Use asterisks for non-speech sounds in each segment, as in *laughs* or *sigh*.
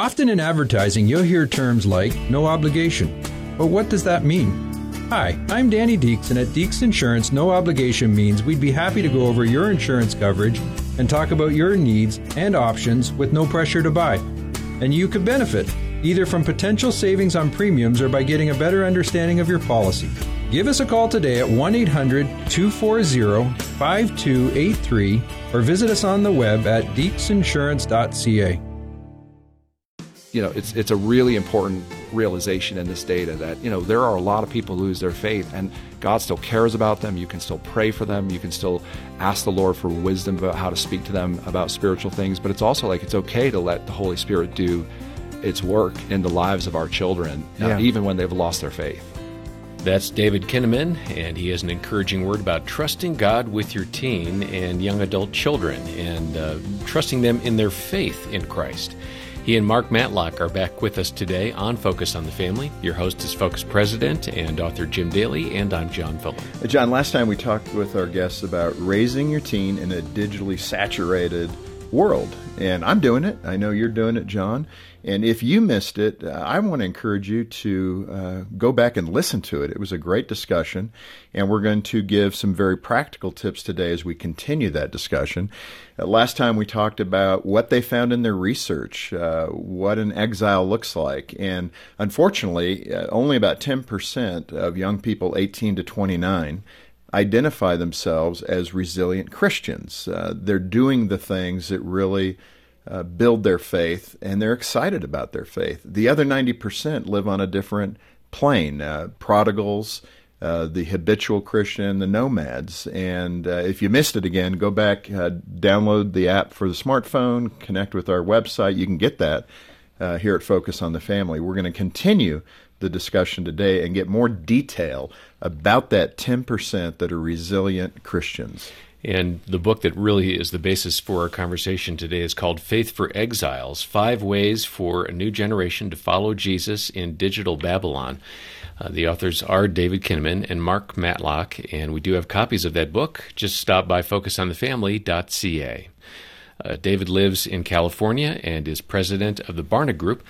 Often in advertising, you'll hear terms like no obligation. But what does that mean? Hi, I'm Danny Deeks, and at Deeks Insurance, no obligation means we'd be happy to go over your insurance coverage and talk about your needs and options with no pressure to buy. And you could benefit, either from potential savings on premiums or by getting a better understanding of your policy. Give us a call today at 1 800 240 5283 or visit us on the web at deeksinsurance.ca you know, it's it's a really important realization in this data that you know there are a lot of people who lose their faith, and God still cares about them. You can still pray for them. You can still ask the Lord for wisdom about how to speak to them about spiritual things. But it's also like it's okay to let the Holy Spirit do its work in the lives of our children, uh, yeah. even when they've lost their faith. That's David Kinnaman, and he has an encouraging word about trusting God with your teen and young adult children and uh, trusting them in their faith in Christ. He and Mark Matlock are back with us today on Focus on the Family. Your host is Focus President and author Jim Daly, and I'm John Fuller. John, last time we talked with our guests about raising your teen in a digitally saturated world. And I'm doing it. I know you're doing it, John. And if you missed it, uh, I want to encourage you to uh, go back and listen to it. It was a great discussion, and we're going to give some very practical tips today as we continue that discussion. Uh, last time we talked about what they found in their research, uh, what an exile looks like, and unfortunately, uh, only about 10% of young people 18 to 29 identify themselves as resilient Christians. Uh, they're doing the things that really uh, build their faith, and they're excited about their faith. The other 90% live on a different plane uh, prodigals, uh, the habitual Christian, the nomads. And uh, if you missed it again, go back, uh, download the app for the smartphone, connect with our website. You can get that here at Focus on the Family. We're going to continue the discussion today and get more detail about that 10% that are resilient Christians. And the book that really is the basis for our conversation today is called Faith for Exiles Five Ways for a New Generation to Follow Jesus in Digital Babylon. Uh, the authors are David Kinnaman and Mark Matlock, and we do have copies of that book. Just stop by focusonthefamily.ca. Uh, David lives in California and is president of the Barna Group.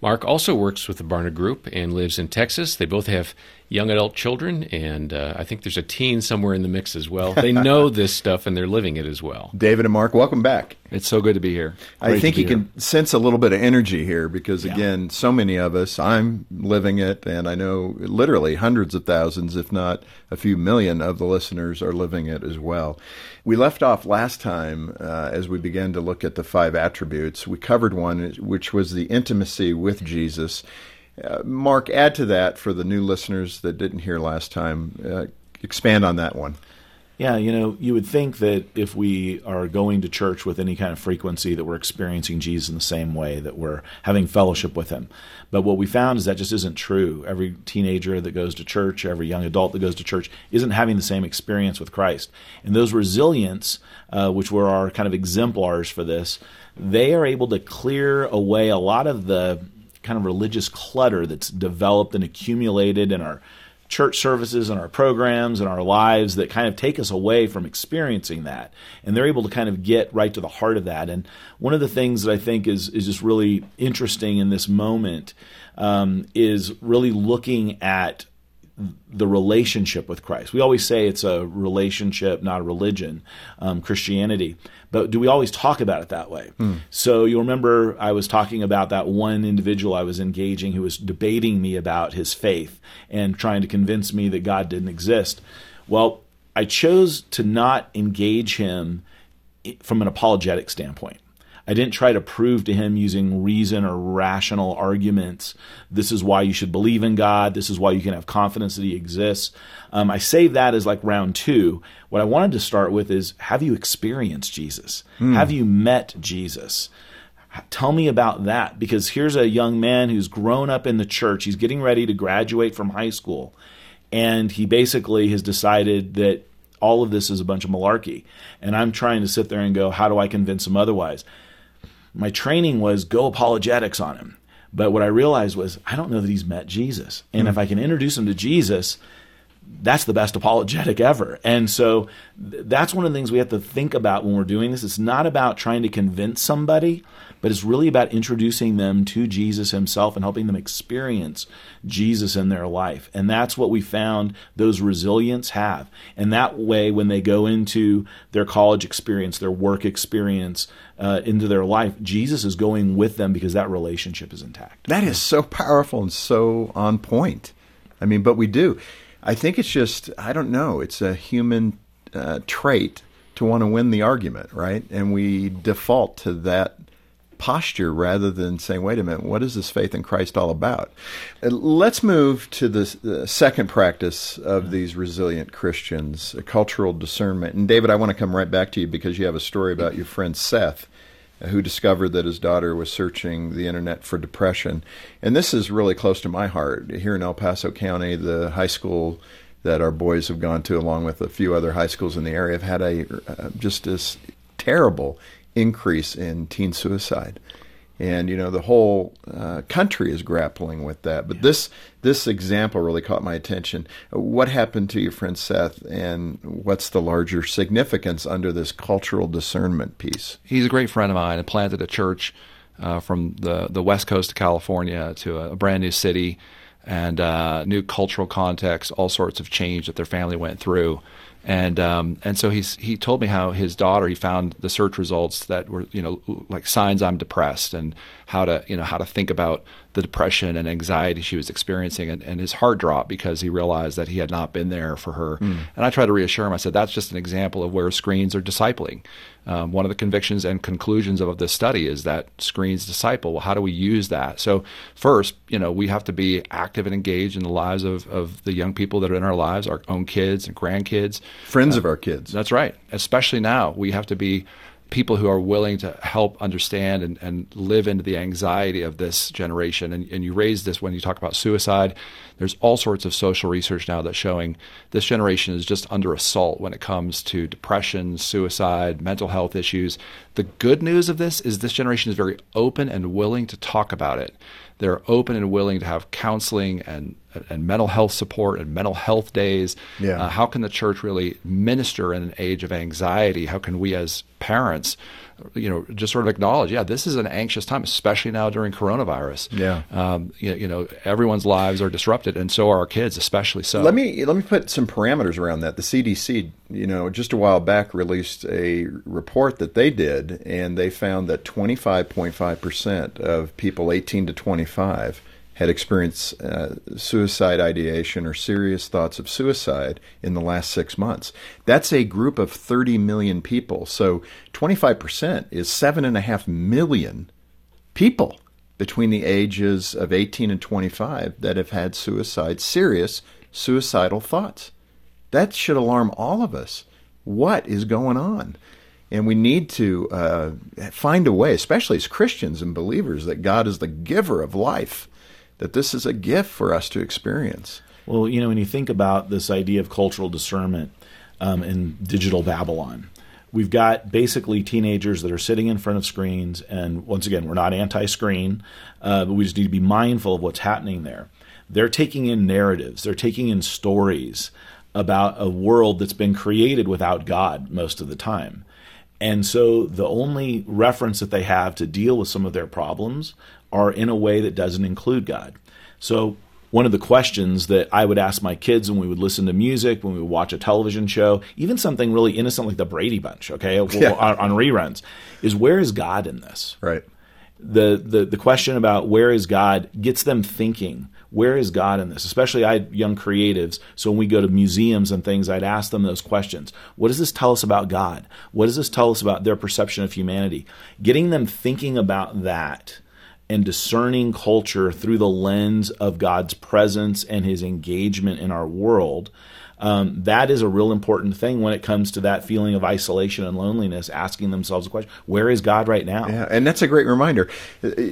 Mark also works with the Barna Group and lives in Texas. They both have young adult children, and uh, I think there's a teen somewhere in the mix as well. They know *laughs* this stuff and they're living it as well. David and Mark, welcome back. It's so good to be here. Great I think you here. can sense a little bit of energy here because, yeah. again, so many of us, I'm living it, and I know literally hundreds of thousands, if not a few million, of the listeners are living it as well. We left off last time uh, as we began to look at the five attributes. We covered one, which was the intimacy with Jesus. Uh, Mark, add to that for the new listeners that didn't hear last time. Uh, expand on that one. Yeah, you know, you would think that if we are going to church with any kind of frequency, that we're experiencing Jesus in the same way, that we're having fellowship with Him. But what we found is that just isn't true. Every teenager that goes to church, every young adult that goes to church, isn't having the same experience with Christ. And those resilience, uh, which were our kind of exemplars for this, they are able to clear away a lot of the kind of religious clutter that's developed and accumulated in our church services and our programs and our lives that kind of take us away from experiencing that. And they're able to kind of get right to the heart of that. And one of the things that I think is, is just really interesting in this moment um, is really looking at the relationship with Christ. We always say it's a relationship, not a religion, um, Christianity. But do we always talk about it that way? Mm. So you'll remember I was talking about that one individual I was engaging who was debating me about his faith and trying to convince me that God didn't exist. Well, I chose to not engage him from an apologetic standpoint. I didn't try to prove to him using reason or rational arguments. This is why you should believe in God. This is why you can have confidence that He exists. Um, I saved that as like round two. What I wanted to start with is Have you experienced Jesus? Mm. Have you met Jesus? Tell me about that because here's a young man who's grown up in the church. He's getting ready to graduate from high school. And he basically has decided that all of this is a bunch of malarkey. And I'm trying to sit there and go, how do I convince him otherwise? My training was go apologetics on him. But what I realized was I don't know that he's met Jesus. And mm if I can introduce him to Jesus, that's the best apologetic ever. And so th- that's one of the things we have to think about when we're doing this. It's not about trying to convince somebody, but it's really about introducing them to Jesus himself and helping them experience Jesus in their life. And that's what we found those resilients have. And that way, when they go into their college experience, their work experience, uh, into their life, Jesus is going with them because that relationship is intact. That is so powerful and so on point. I mean, but we do. I think it's just, I don't know, it's a human uh, trait to want to win the argument, right? And we default to that posture rather than saying, wait a minute, what is this faith in Christ all about? Uh, let's move to the, the second practice of these resilient Christians, cultural discernment. And David, I want to come right back to you because you have a story about your friend Seth uh, who discovered that his daughter was searching the internet for depression. And this is really close to my heart. Here in El Paso County, the high school that our boys have gone to, along with a few other high schools in the area, have had a uh, just this terrible increase in teen suicide. And you know the whole uh, country is grappling with that. But yeah. this this example really caught my attention. What happened to your friend Seth, and what's the larger significance under this cultural discernment piece? He's a great friend of mine. and planted a church uh, from the the west coast of California to a, a brand new city and uh, new cultural context, all sorts of change that their family went through and um, and so he's he told me how his daughter he found the search results that were you know like signs I'm depressed and how to you know how to think about the depression and anxiety she was experiencing and, and his heart dropped because he realized that he had not been there for her mm. and I tried to reassure him I said that's just an example of where screens are discipling um, one of the convictions and conclusions of, of this study is that screens disciple. Well, how do we use that? So first, you know, we have to be active and engaged in the lives of, of the young people that are in our lives, our own kids and grandkids, friends uh, of our kids. That's right. Especially now, we have to be people who are willing to help understand and, and live into the anxiety of this generation. And, and you raise this when you talk about suicide. There's all sorts of social research now that's showing this generation is just under assault when it comes to depression, suicide, mental health issues. The good news of this is this generation is very open and willing to talk about it. They're open and willing to have counseling and and mental health support and mental health days. Yeah. Uh, how can the church really minister in an age of anxiety? How can we as parents, you know, just sort of acknowledge, yeah, this is an anxious time, especially now during coronavirus. Yeah. Um, you, you, know, everyone's lives are disrupted, and so are our kids, especially so. Let me let me put some parameters around that. The CDC, you know, just a while back released a report that they did, and they found that 25.5 percent of people 18 to 25 had experienced uh, suicide ideation or serious thoughts of suicide in the last six months. That's a group of 30 million people. So 25% is 7.5 million people between the ages of 18 and 25 that have had suicide, serious suicidal thoughts. That should alarm all of us. What is going on? And we need to uh, find a way, especially as Christians and believers, that God is the giver of life that this is a gift for us to experience. Well, you know, when you think about this idea of cultural discernment um, in digital Babylon, we've got basically teenagers that are sitting in front of screens. And once again, we're not anti screen, uh, but we just need to be mindful of what's happening there. They're taking in narratives, they're taking in stories about a world that's been created without God most of the time. And so the only reference that they have to deal with some of their problems are in a way that doesn't include God. So, one of the questions that I would ask my kids when we would listen to music, when we would watch a television show, even something really innocent like the Brady Bunch, okay, *laughs* yeah. on, on reruns, is where is God in this? Right. The, the the question about where is God gets them thinking. Where is God in this? Especially I young creatives, so when we go to museums and things, I'd ask them those questions. What does this tell us about God? What does this tell us about their perception of humanity? Getting them thinking about that and discerning culture through the lens of God's presence and his engagement in our world. Um, that is a real important thing when it comes to that feeling of isolation and loneliness, asking themselves the question, where is God right now? Yeah, and that's a great reminder.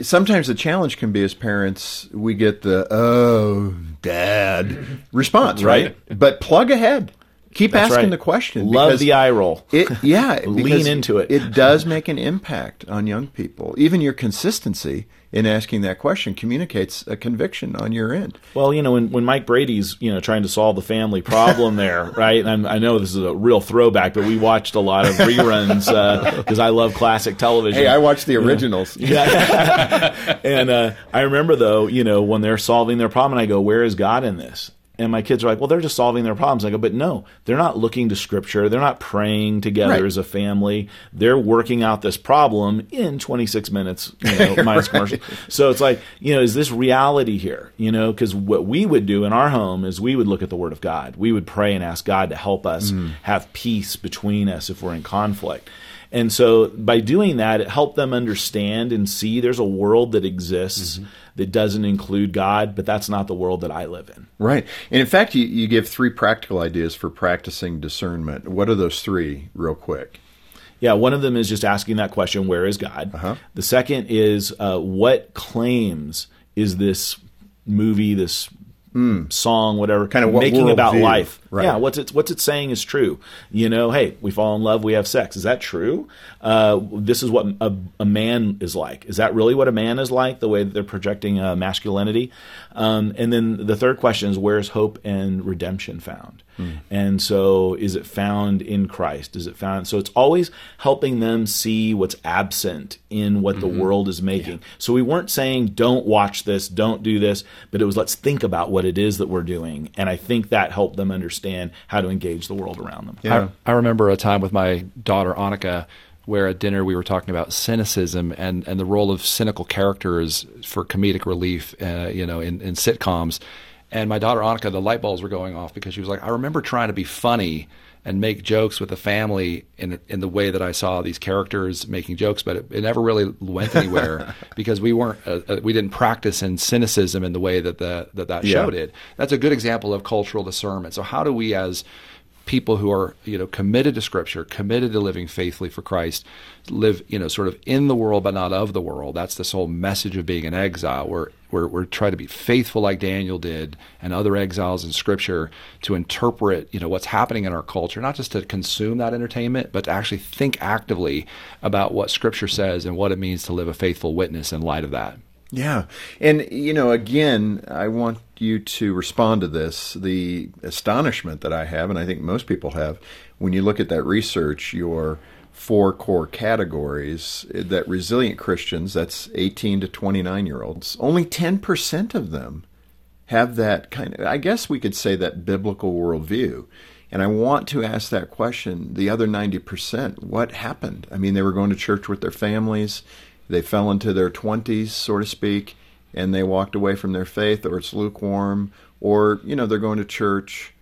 Sometimes the challenge can be as parents, we get the, oh, dad *laughs* response, right? right? But plug ahead. Keep That's asking right. the question. Love the eye roll. It, yeah, *laughs* lean into it. it does make an impact on young people. Even your consistency in asking that question communicates a conviction on your end. Well, you know, when, when Mike Brady's, you know, trying to solve the family problem *laughs* there, right? And i know this is a real throwback, but we watched a lot of reruns because uh, *laughs* I love classic television. Hey, I watched the originals. *laughs* Yeah. and uh, I remember, though, you know, when they're solving their problem, and I go, where is God in this? And my kids are like, well, they're just solving their problems. I go, but no, they're not looking to scripture. They're not praying together right. as a family. They're working out this problem in 26 minutes, you know, *laughs* minus right. commercial. So it's like, you know, is this reality here? You know, because what we would do in our home is we would look at the Word of God. We would pray and ask God to help us mm. have peace between us if we're in conflict. And so by doing that, it helped them understand and see there's a world that exists mm-hmm. that doesn't include God, but that's not the world that I live in. Right. And in fact, you, you give three practical ideas for practicing discernment. What are those three, real quick? Yeah, one of them is just asking that question, where is God? Uh-huh. The second is, uh, what claims is this movie, this mm. song, whatever, kind of making about view. life. Right. Yeah, what's it what's it saying is true. You know, hey, we fall in love, we have sex. Is that true? Uh, this is what a, a, man is like. Is that really what a man is like? The way that they're projecting uh, masculinity. Um, and then the third question is, where is hope and redemption found? Mm. And so, is it found in Christ? Is it found? So it's always helping them see what's absent in what mm-hmm. the world is making. Yeah. So we weren't saying don't watch this, don't do this, but it was let's think about what it is that we're doing. And I think that helped them understand how to engage the world around them. Yeah. I, I remember a time with my daughter Annika where at dinner we were talking about cynicism and, and the role of cynical characters for comedic relief, uh, you know, in, in sitcoms. And my daughter Annika, the light bulbs were going off because she was like, I remember trying to be funny and make jokes with the family in in the way that I saw these characters making jokes, but it, it never really went *laughs* anywhere because we weren't uh, uh, we didn't practice in cynicism in the way that the that that yeah. show did. That's a good example of cultural discernment. So how do we as people who are you know committed to scripture committed to living faithfully for christ live you know sort of in the world but not of the world that's this whole message of being an exile we're we're, we're trying to be faithful like daniel did and other exiles in scripture to interpret you know what's happening in our culture not just to consume that entertainment but to actually think actively about what scripture says and what it means to live a faithful witness in light of that yeah. And, you know, again, I want you to respond to this. The astonishment that I have, and I think most people have, when you look at that research, your four core categories eh, that resilient Christians, that's 18 to 29 year olds, only 10% of them have that kind of, I guess we could say that biblical worldview. And I want to ask that question the other 90%, what happened? I mean, they were going to church with their families they fell into their 20s, so to speak, and they walked away from their faith, or it's lukewarm, or, you know, they're going to church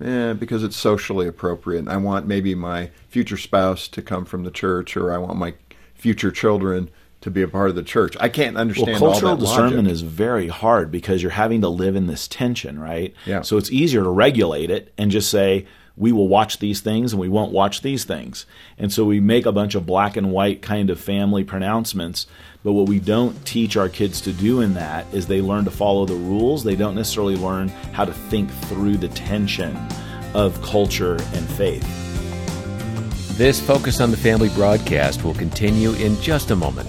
eh, because it's socially appropriate. I want maybe my future spouse to come from the church, or I want my future children to be a part of the church. I can't understand. Well, cultural discernment is very hard because you're having to live in this tension, right? Yeah. So it's easier to regulate it and just say, we will watch these things and we won't watch these things. And so we make a bunch of black and white kind of family pronouncements. But what we don't teach our kids to do in that is they learn to follow the rules. They don't necessarily learn how to think through the tension of culture and faith. This Focus on the Family broadcast will continue in just a moment.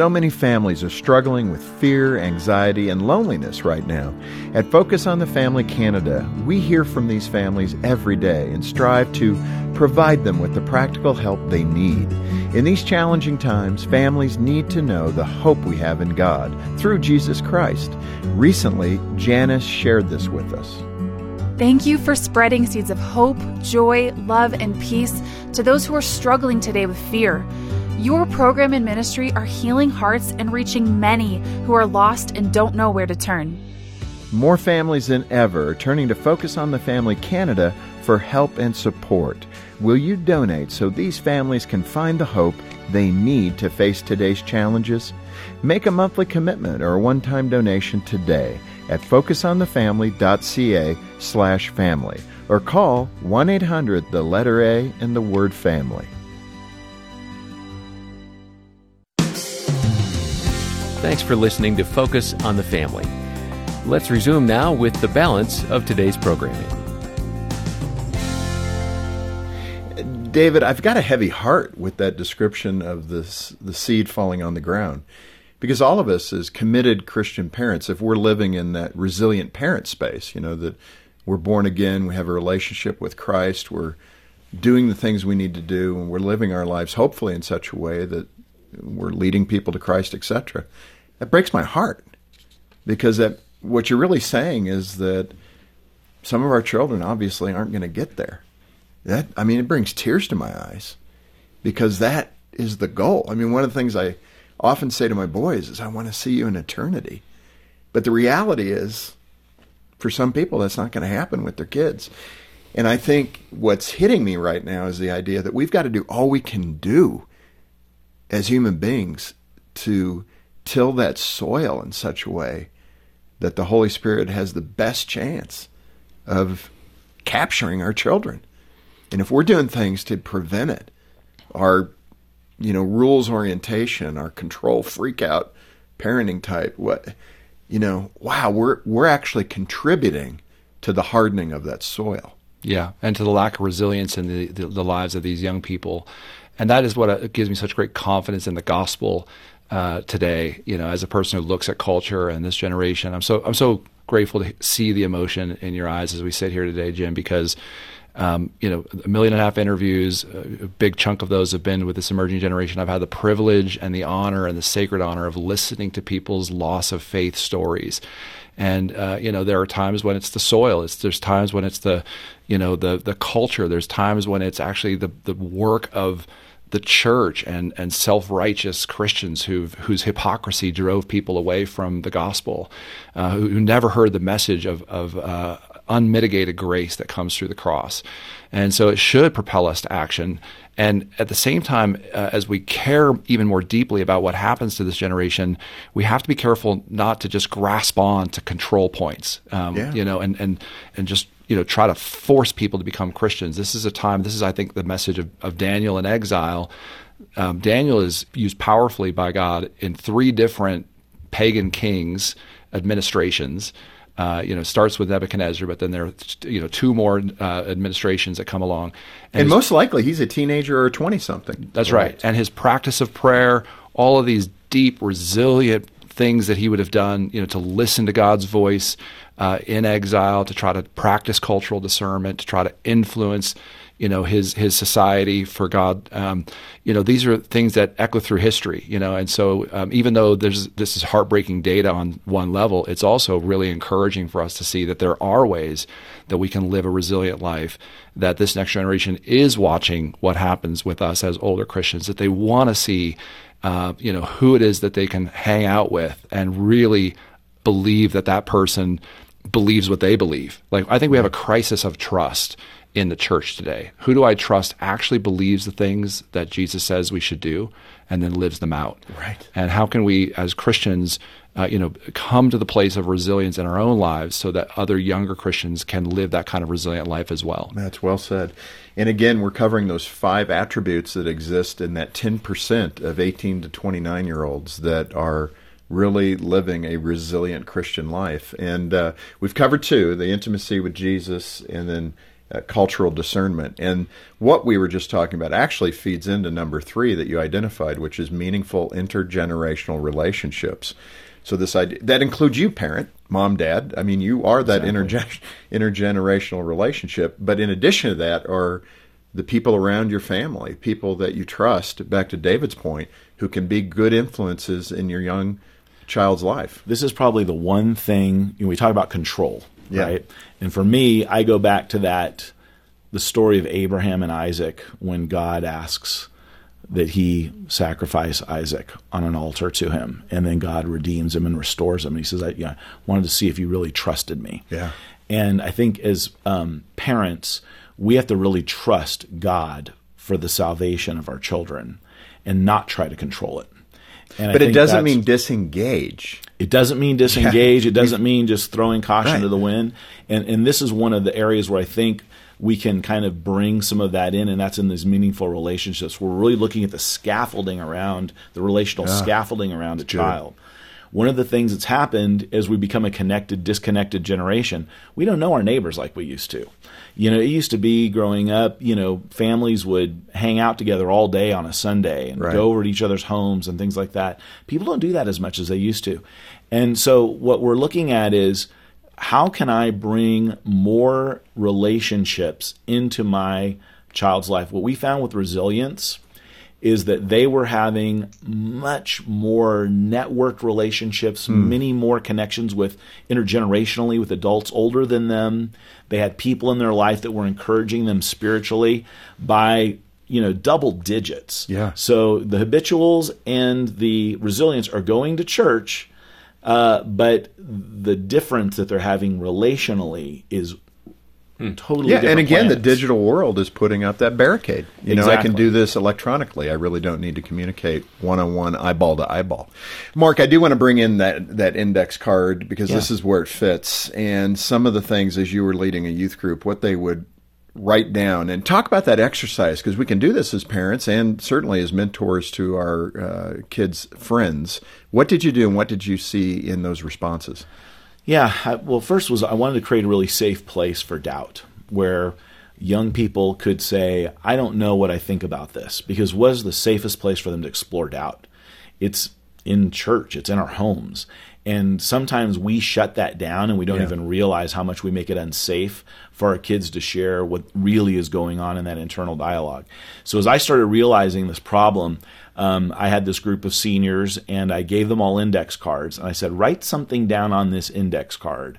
So many families are struggling with fear, anxiety, and loneliness right now. At Focus on the Family Canada, we hear from these families every day and strive to provide them with the practical help they need. In these challenging times, families need to know the hope we have in God through Jesus Christ. Recently, Janice shared this with us. Thank you for spreading seeds of hope, joy, love, and peace to those who are struggling today with fear. Your program and ministry are healing hearts and reaching many who are lost and don't know where to turn. More families than ever are turning to Focus on the Family Canada for help and support. Will you donate so these families can find the hope they need to face today's challenges? Make a monthly commitment or a one-time donation today at focusonthefamily.ca slash family or call 1-800 the letter A and the word family. Thanks for listening to Focus on the Family. Let's resume now with the balance of today's programming. David, I've got a heavy heart with that description of this the seed falling on the ground. Because all of us as committed Christian parents, if we're living in that resilient parent space, you know, that we're born again, we have a relationship with Christ, we're doing the things we need to do, and we're living our lives hopefully in such a way that we're leading people to Christ, etc. That breaks my heart. Because that what you're really saying is that some of our children obviously aren't going to get there that I mean, it brings tears to my eyes because that is the goal. I mean, one of the things I often say to my boys is, I want to see you in eternity. But the reality is, for some people, that's not going to happen with their kids. And I think what's hitting me right now is the idea that we've got to do all we can do as human beings to till that soil in such a way that the Holy Spirit has the best chance of capturing our children. And if we're doing things to prevent it, our you know rules orientation, our control freak out parenting type, what you know, wow, we're we're actually contributing to the hardening of that soil. Yeah, and to the lack of resilience in the, the, the lives of these young people, and that is what uh, gives me such great confidence in the gospel uh, today. You know, as a person who looks at culture and this generation, I'm so I'm so grateful to see the emotion in your eyes as we sit here today, Jim, because um, you know, a million and a half interviews. A big chunk of those have been with this emerging generation. I've had the privilege and the honor and the sacred honor of listening to people's loss of faith stories. And uh, you know, there are times when it's the soil. It's there's times when it's the, you know, the the culture. There's times when it's actually the the work of the church and, and self righteous Christians who whose hypocrisy drove people away from the gospel, uh, who, who, never heard the message of, of uh, unmitigated grace that comes through the cross. And so it should propel us to action. And at the same time, uh, as we care even more deeply about what happens to this generation, we have to be careful not to just grasp on to control points, um, yeah. you know, and, and, and just you know try to force people to become Christians. This is a time. This is, I think, the message of, of Daniel in exile. Um, Daniel is used powerfully by God in three different pagan kings administrations. Uh, you know, starts with Nebuchadnezzar, but then there are you know two more uh, administrations that come along, and, and most likely he's a teenager or twenty something. That's right. right. And his practice of prayer, all of these deep, resilient things that he would have done, you know, to listen to God's voice uh, in exile, to try to practice cultural discernment, to try to influence you know his his society for God. Um, you know these are things that echo through history. You know, and so um, even though there's this is heartbreaking data on one level, it's also really encouraging for us to see that there are ways that we can live a resilient life. That this next generation is watching what happens with us as older Christians. That they want to see. Uh, you know who it is that they can hang out with and really believe that that person believes what they believe. Like I think we have a crisis of trust in the church today? Who do I trust actually believes the things that Jesus says we should do and then lives them out? Right. And how can we, as Christians, uh, you know, come to the place of resilience in our own lives so that other younger Christians can live that kind of resilient life as well? That's well said. And again, we're covering those five attributes that exist in that 10% of 18 to 29 year olds that are really living a resilient Christian life. And uh, we've covered two the intimacy with Jesus and then uh, cultural discernment. And what we were just talking about actually feeds into number three that you identified, which is meaningful intergenerational relationships. So this idea that includes you, parent, mom, dad. I mean, you are that exactly. interge- *laughs* intergenerational relationship. But in addition to that, are the people around your family, people that you trust. Back to David's point, who can be good influences in your young child's life. This is probably the one thing you know, we talk about control yeah. right? And for me, I go back to that the story of Abraham and Isaac when God asks that he sacrifice Isaac on an altar to him, and then God redeems him and restores him. And he says, "I yeah, wanted to see if you really trusted me." Yeah. And I think as um, parents, we have to really trust God for the salvation of our children. and not try to control it. And but it doesn't mean disengage. It doesn't mean disengage. It doesn't mean just throwing caution right. to the wind. And and this is one of the areas where I think we can kind of bring some of that in, and that's in these meaningful relationships. We're really looking at the scaffolding around the relational yeah. scaffolding around a child. One of the things that's happened as we become a connected, disconnected generation, we don't know our neighbors like we used to. You know, it used to be growing up, you know, families would hang out together all day on a Sunday and right. go over to each other's homes and things like that. People don't do that as much as they used to. And so what we're looking at is how can I bring more relationships into my child's life? What we found with resilience is that they were having much more networked relationships, mm. many more connections with intergenerationally with adults older than them. They had people in their life that were encouraging them spiritually by you know double digits. Yeah. So the habituals and the resilience are going to church, uh, but the difference that they're having relationally is Hmm. Totally. Yeah, and again, the digital world is putting up that barricade. You exactly. know, I can do this electronically. I really don't need to communicate one on one, eyeball to eyeball. Mark, I do want to bring in that that index card because yeah. this is where it fits. And some of the things, as you were leading a youth group, what they would write down and talk about that exercise because we can do this as parents and certainly as mentors to our uh, kids' friends. What did you do, and what did you see in those responses? Yeah, I, well, first was I wanted to create a really safe place for doubt where young people could say, I don't know what I think about this, because was the safest place for them to explore doubt? It's in church, it's in our homes. And sometimes we shut that down and we don't yeah. even realize how much we make it unsafe for our kids to share what really is going on in that internal dialogue. So as I started realizing this problem, um, I had this group of seniors and I gave them all index cards. And I said, write something down on this index card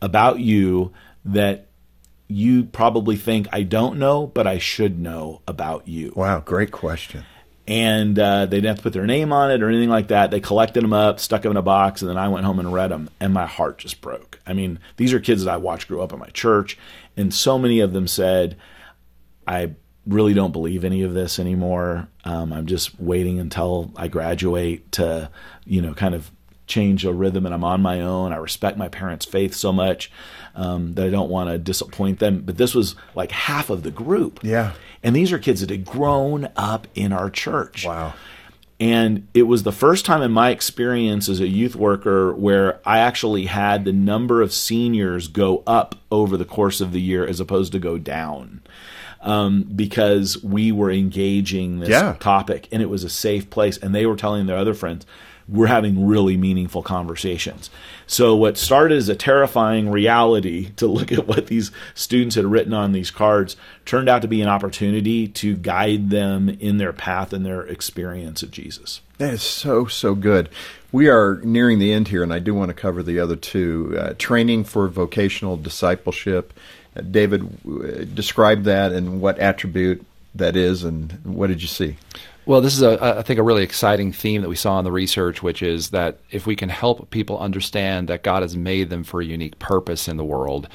about you that you probably think I don't know, but I should know about you. Wow, great question. And uh, they didn't have to put their name on it or anything like that. They collected them up, stuck them in a box, and then I went home and read them, and my heart just broke. I mean, these are kids that I watched grow up in my church, and so many of them said, I really don't believe any of this anymore. Um, I'm just waiting until I graduate to, you know, kind of change a rhythm and I'm on my own. I respect my parents' faith so much um, that I don't want to disappoint them. But this was like half of the group. Yeah. And these are kids that had grown up in our church. Wow. And it was the first time in my experience as a youth worker where I actually had the number of seniors go up over the course of the year as opposed to go down um, because we were engaging this yeah. topic and it was a safe place. And they were telling their other friends, we're having really meaningful conversations. So, what started as a terrifying reality *laughs* to look at what these students had written on these cards turned out to be an opportunity to guide them in their path and their experience of Jesus. That is so, so good. We are nearing the end here, and I do want to cover the other two uh, training for vocational discipleship David, describe that and what attribute that is, and what did you see? Well, this is, a, I think, a really exciting theme that we saw in the research, which is that if we can help people understand that God has made them for a unique purpose in the world,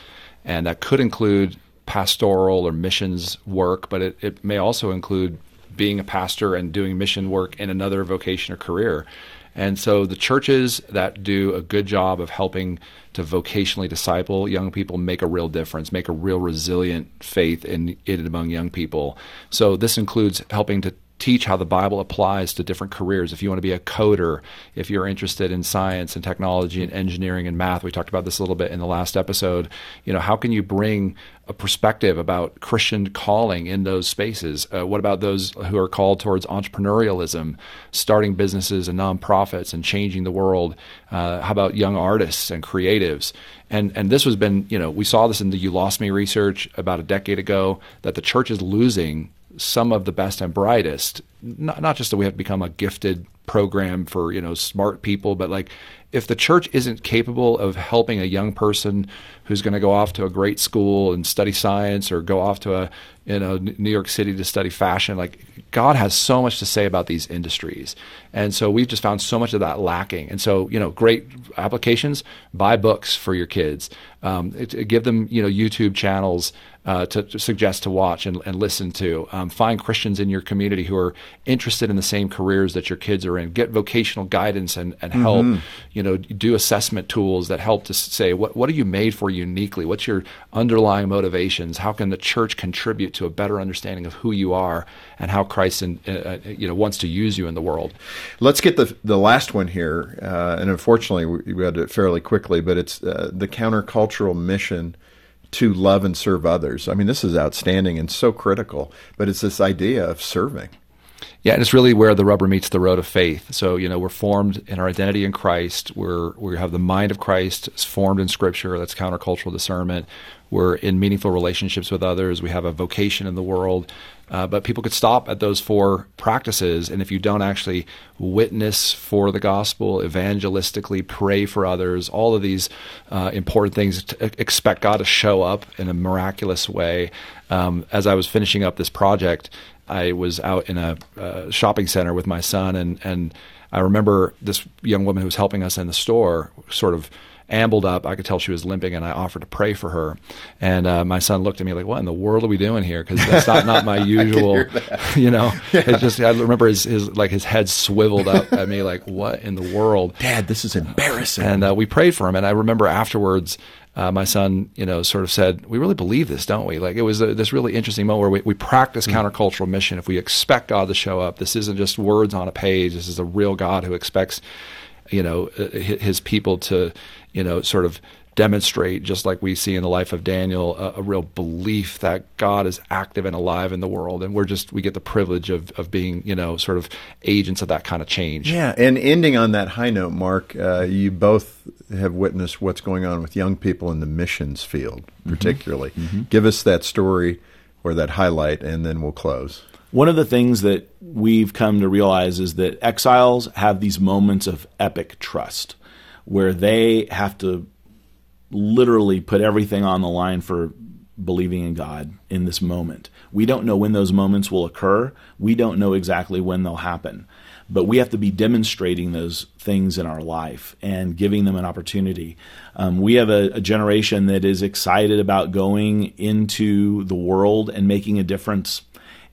and that could include pastoral or missions work, but it, it may also include being a pastor and doing mission work in another vocation or career. And so the churches that do a good job of helping to vocationally disciple young people make a real difference, make a real resilient faith in it among young people. So this includes helping to teach how the Bible applies to different careers. If you want to be a coder, if you're interested in science and technology and engineering and math, we talked about this a little bit in the last episode. You know, how can you bring a perspective about Christian calling in those spaces? Uh, what about those who are called towards entrepreneurialism, starting businesses and nonprofits and changing the world? Uh, how about young artists and creatives? And and this has been, you know, we saw this in the You Lost Me research about a decade ago that the church is losing some of the best and brightest. Not, not just that we have become a gifted program for you know smart people, but like if the church isn't capable of helping a young person who's going to go off to a great school and study science or go off to a you know New York City to study fashion, like God has so much to say about these industries, and so we've just found so much of that lacking. And so you know, great applications. Buy books for your kids. Um, it, it give them you know YouTube channels uh, to, to, suggest to watch and, and listen to. Um, find Christians in your community who are interested in the same careers that your kids are in. Get vocational guidance and, and help. Mm-hmm. You know, do assessment tools that help to say what what are you made for uniquely. What's your underlying motivations? How can the church contribute to a better understanding of who you are and how Christ in, uh, uh you know wants to use you in the world? Let's get the the last one here, uh, and unfortunately we, we got it fairly quickly, but it's uh, the countercultural mission to love and serve others. I mean, this is outstanding and so critical, but it's this idea of serving. Yeah, and it's really where the rubber meets the road of faith. So, you know, we're formed in our identity in Christ. We're we have the mind of Christ. It's formed in Scripture. That's countercultural discernment. We're in meaningful relationships with others. We have a vocation in the world. Uh, but people could stop at those four practices, and if you don't actually witness for the gospel, evangelistically pray for others, all of these uh, important things, expect God to show up in a miraculous way. Um, as I was finishing up this project, I was out in a uh, shopping center with my son, and and I remember this young woman who was helping us in the store, sort of ambled up. I could tell she was limping, and I offered to pray for her. And uh, my son looked at me like, "What in the world are we doing here?" Because that's not, not my *laughs* usual, *laughs* you know. Yeah. It's just I remember his, his like his head swiveled up at me like, "What in the world, Dad? This is embarrassing." And uh, we prayed for him, and I remember afterwards uh, my son, you know, sort of said, "We really believe this, don't we?" Like it was a, this really interesting moment where we, we practice mm-hmm. countercultural mission. If we expect God to show up, this isn't just words on a page. This is a real God who expects, you know, uh, his people to, you know, sort of demonstrate, just like we see in the life of Daniel, a, a, real belief that God is active and alive in the world, and we're just we get the privilege of of being you know sort of agents of that kind of change. Yeah, and ending on that high note, Mark, uh, you both have witnessed what's going on with young people in the missions field, mm-hmm. particularly. Mm-hmm. Give us that story or that highlight, and then we'll close. One of the things that we've come to realize is that exiles have these moments of epic trust where they have to literally put everything on the line for believing in God in this moment. We don't know when those moments will occur. We don't know exactly when they'll happen. But we have to be demonstrating those things in our life and giving them an opportunity. Um, we have a, a generation that is excited about going into the world and making a difference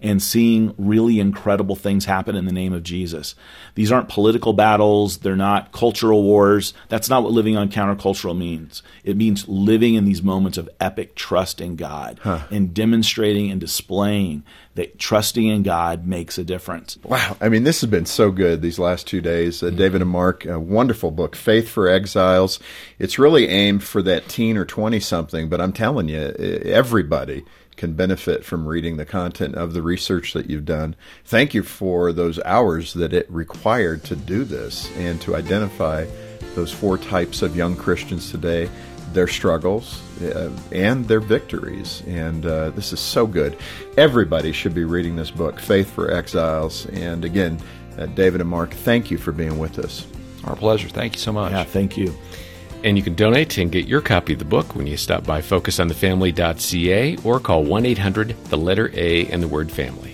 and seeing really incredible things happen in the name of Jesus. These aren't political battles, they're not cultural wars. That's not what living on countercultural means. It means living in these moments of epic trust in God huh. and demonstrating and displaying that trusting in God makes a difference. Wow. I mean, this has been so good these last two days. Uh, David and Mark, a wonderful book, Faith for Exiles. It's really aimed for that teen or 20 something, but I'm telling you, everybody can benefit from reading the content of the research that you've done. Thank you for those hours that it required to do this and to identify those four types of young Christians today, their struggles, uh, and their victories. And uh, this is so good. Everybody should be reading this book, Faith for Exiles. And again, uh, David and Mark, thank you for being with us. Our pleasure. Thank you so much. Yeah, thank you. And you can donate and get your copy of the book when you stop by focusonthefamily.ca or call 1 800 the letter A and the word family.